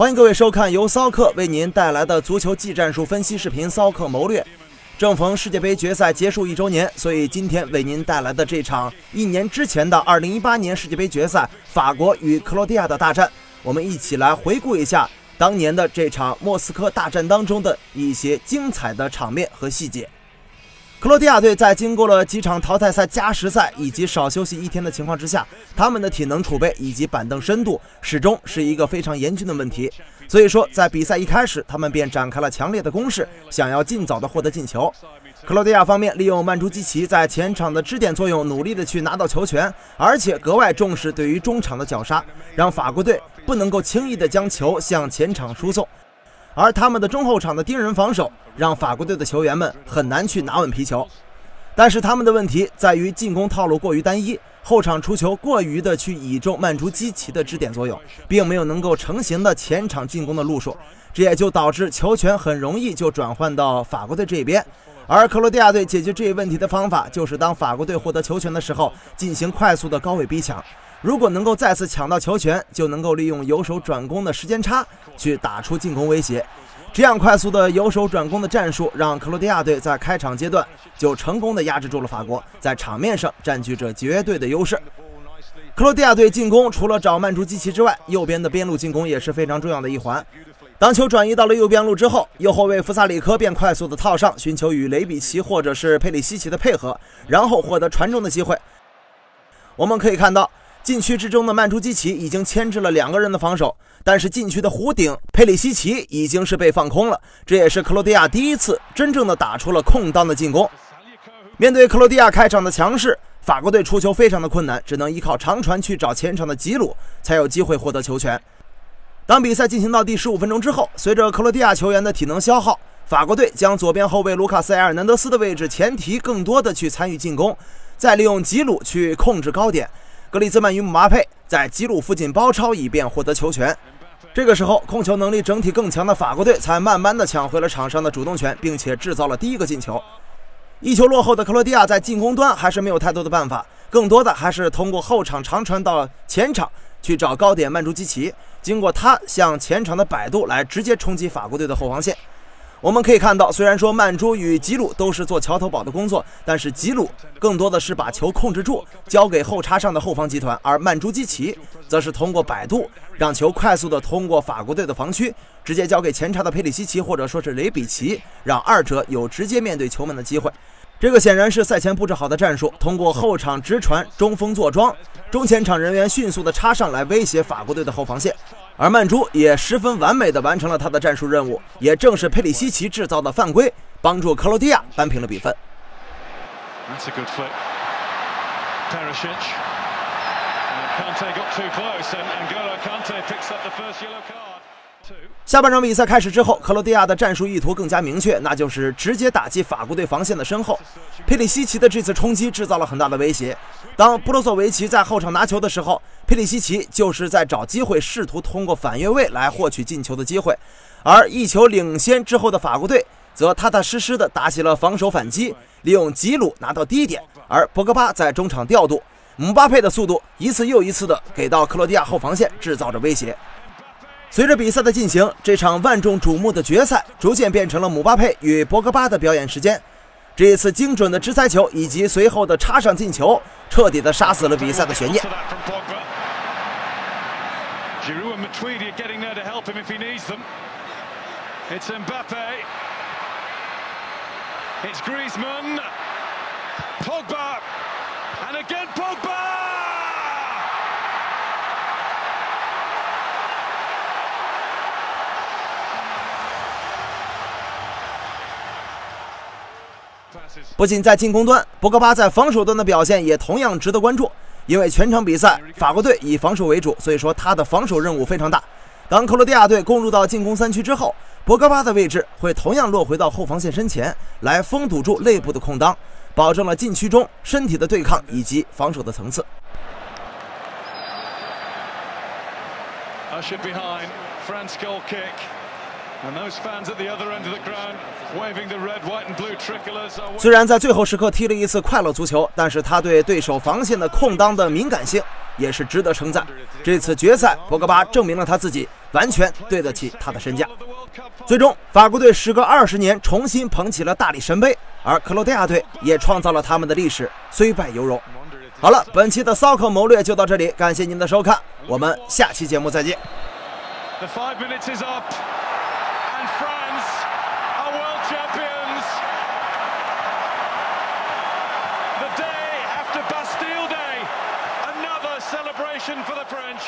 欢迎各位收看由骚客为您带来的足球技战术分析视频《骚客谋略》。正逢世界杯决赛结束一周年，所以今天为您带来的这场一年之前的2018年世界杯决赛——法国与克罗地亚的大战，我们一起来回顾一下当年的这场莫斯科大战当中的一些精彩的场面和细节。克罗地亚队在经过了几场淘汰赛、加时赛以及少休息一天的情况之下，他们的体能储备以及板凳深度始终是一个非常严峻的问题。所以说，在比赛一开始，他们便展开了强烈的攻势，想要尽早的获得进球。克罗地亚方面利用曼朱基奇在前场的支点作用，努力的去拿到球权，而且格外重视对于中场的绞杀，让法国队不能够轻易的将球向前场输送。而他们的中后场的盯人防守，让法国队的球员们很难去拿稳皮球。但是他们的问题在于进攻套路过于单一，后场出球过于的去倚重曼朱基奇的支点作用，并没有能够成型的前场进攻的路数，这也就导致球权很容易就转换到法国队这边。而克罗地亚队解决这一问题的方法，就是当法国队获得球权的时候，进行快速的高位逼抢。如果能够再次抢到球权，就能够利用由守转攻的时间差去打出进攻威胁。这样快速的由守转攻的战术，让克罗地亚队在开场阶段就成功的压制住了法国，在场面上占据着绝对的优势。克罗地亚队进攻除了找曼朱基奇之外，右边的边路进攻也是非常重要的一环。当球转移到了右边路之后，右后卫弗萨里科便快速的套上，寻求与雷比奇或者是佩里西奇的配合，然后获得传中的机会。我们可以看到。禁区之中的曼朱基奇已经牵制了两个人的防守，但是禁区的弧顶佩里西奇已经是被放空了。这也是克罗地亚第一次真正的打出了空当的进攻。面对克罗地亚开场的强势，法国队出球非常的困难，只能依靠长传去找前场的吉鲁，才有机会获得球权。当比赛进行到第十五分钟之后，随着克罗地亚球员的体能消耗，法国队将左边后卫卢卡斯·埃尔南德斯的位置前提更多的去参与进攻，再利用吉鲁去控制高点。格里兹曼与姆巴佩在基鲁附近包抄，以便获得球权。这个时候，控球能力整体更强的法国队才慢慢的抢回了场上的主动权，并且制造了第一个进球。一球落后的克罗地亚在进攻端还是没有太多的办法，更多的还是通过后场长传到前场去找高点曼朱基奇，经过他向前场的摆渡来直接冲击法国队的后防线。我们可以看到，虽然说曼朱与吉鲁都是做桥头堡的工作，但是吉鲁更多的是把球控制住，交给后插上的后方集团，而曼朱基奇则是通过摆渡，让球快速的通过法国队的防区，直接交给前插的佩里西奇或者说是雷比奇，让二者有直接面对球门的机会。这个显然是赛前布置好的战术，通过后场直传，中锋坐庄，中前场人员迅速的插上来威胁法国队的后防线，而曼朱也十分完美的完成了他的战术任务。也正是佩里西奇制造的犯规，帮助克罗地亚扳平了比分。下半场比赛开始之后，克罗地亚的战术意图更加明确，那就是直接打击法国队防线的身后。佩里西奇的这次冲击制造了很大的威胁。当布罗佐维奇在后场拿球的时候，佩里西奇就是在找机会，试图通过反越位来获取进球的机会。而一球领先之后的法国队则踏踏实实的打起了防守反击，利用吉鲁拿到低点，而博格巴在中场调度，姆巴佩的速度一次又一次的给到克罗地亚后防线制造着威胁。随着比赛的进行，这场万众瞩目的决赛逐渐变成了姆巴佩与博格巴的表演时间。这一次精准的直塞球以及随后的插上进球，彻底的杀死了比赛的悬念。It's Griezmann, Pogba, and again Pogba! 不仅在进攻端，博格巴在防守端的表现也同样值得关注。因为全场比赛法国队以防守为主，所以说他的防守任务非常大。当克罗地亚队攻入到进攻三区之后，博格巴的位置会同样落回到后防线身前来封堵住内部的空当，保证了禁区中身体的对抗以及防守的层次。虽然在最后时刻踢了一次快乐足球，但是他对对手防线的空当的敏感性也是值得称赞。这次决赛，博格巴证明了他自己，完全对得起他的身价。最终，法国队时隔二十年重新捧起了大力神杯，而克罗地亚队也创造了他们的历史，虽败犹荣。好了，本期的骚客谋略就到这里，感谢您的收看，我们下期节目再见。and France are world champions. The day after Bastille Day, another celebration for the French.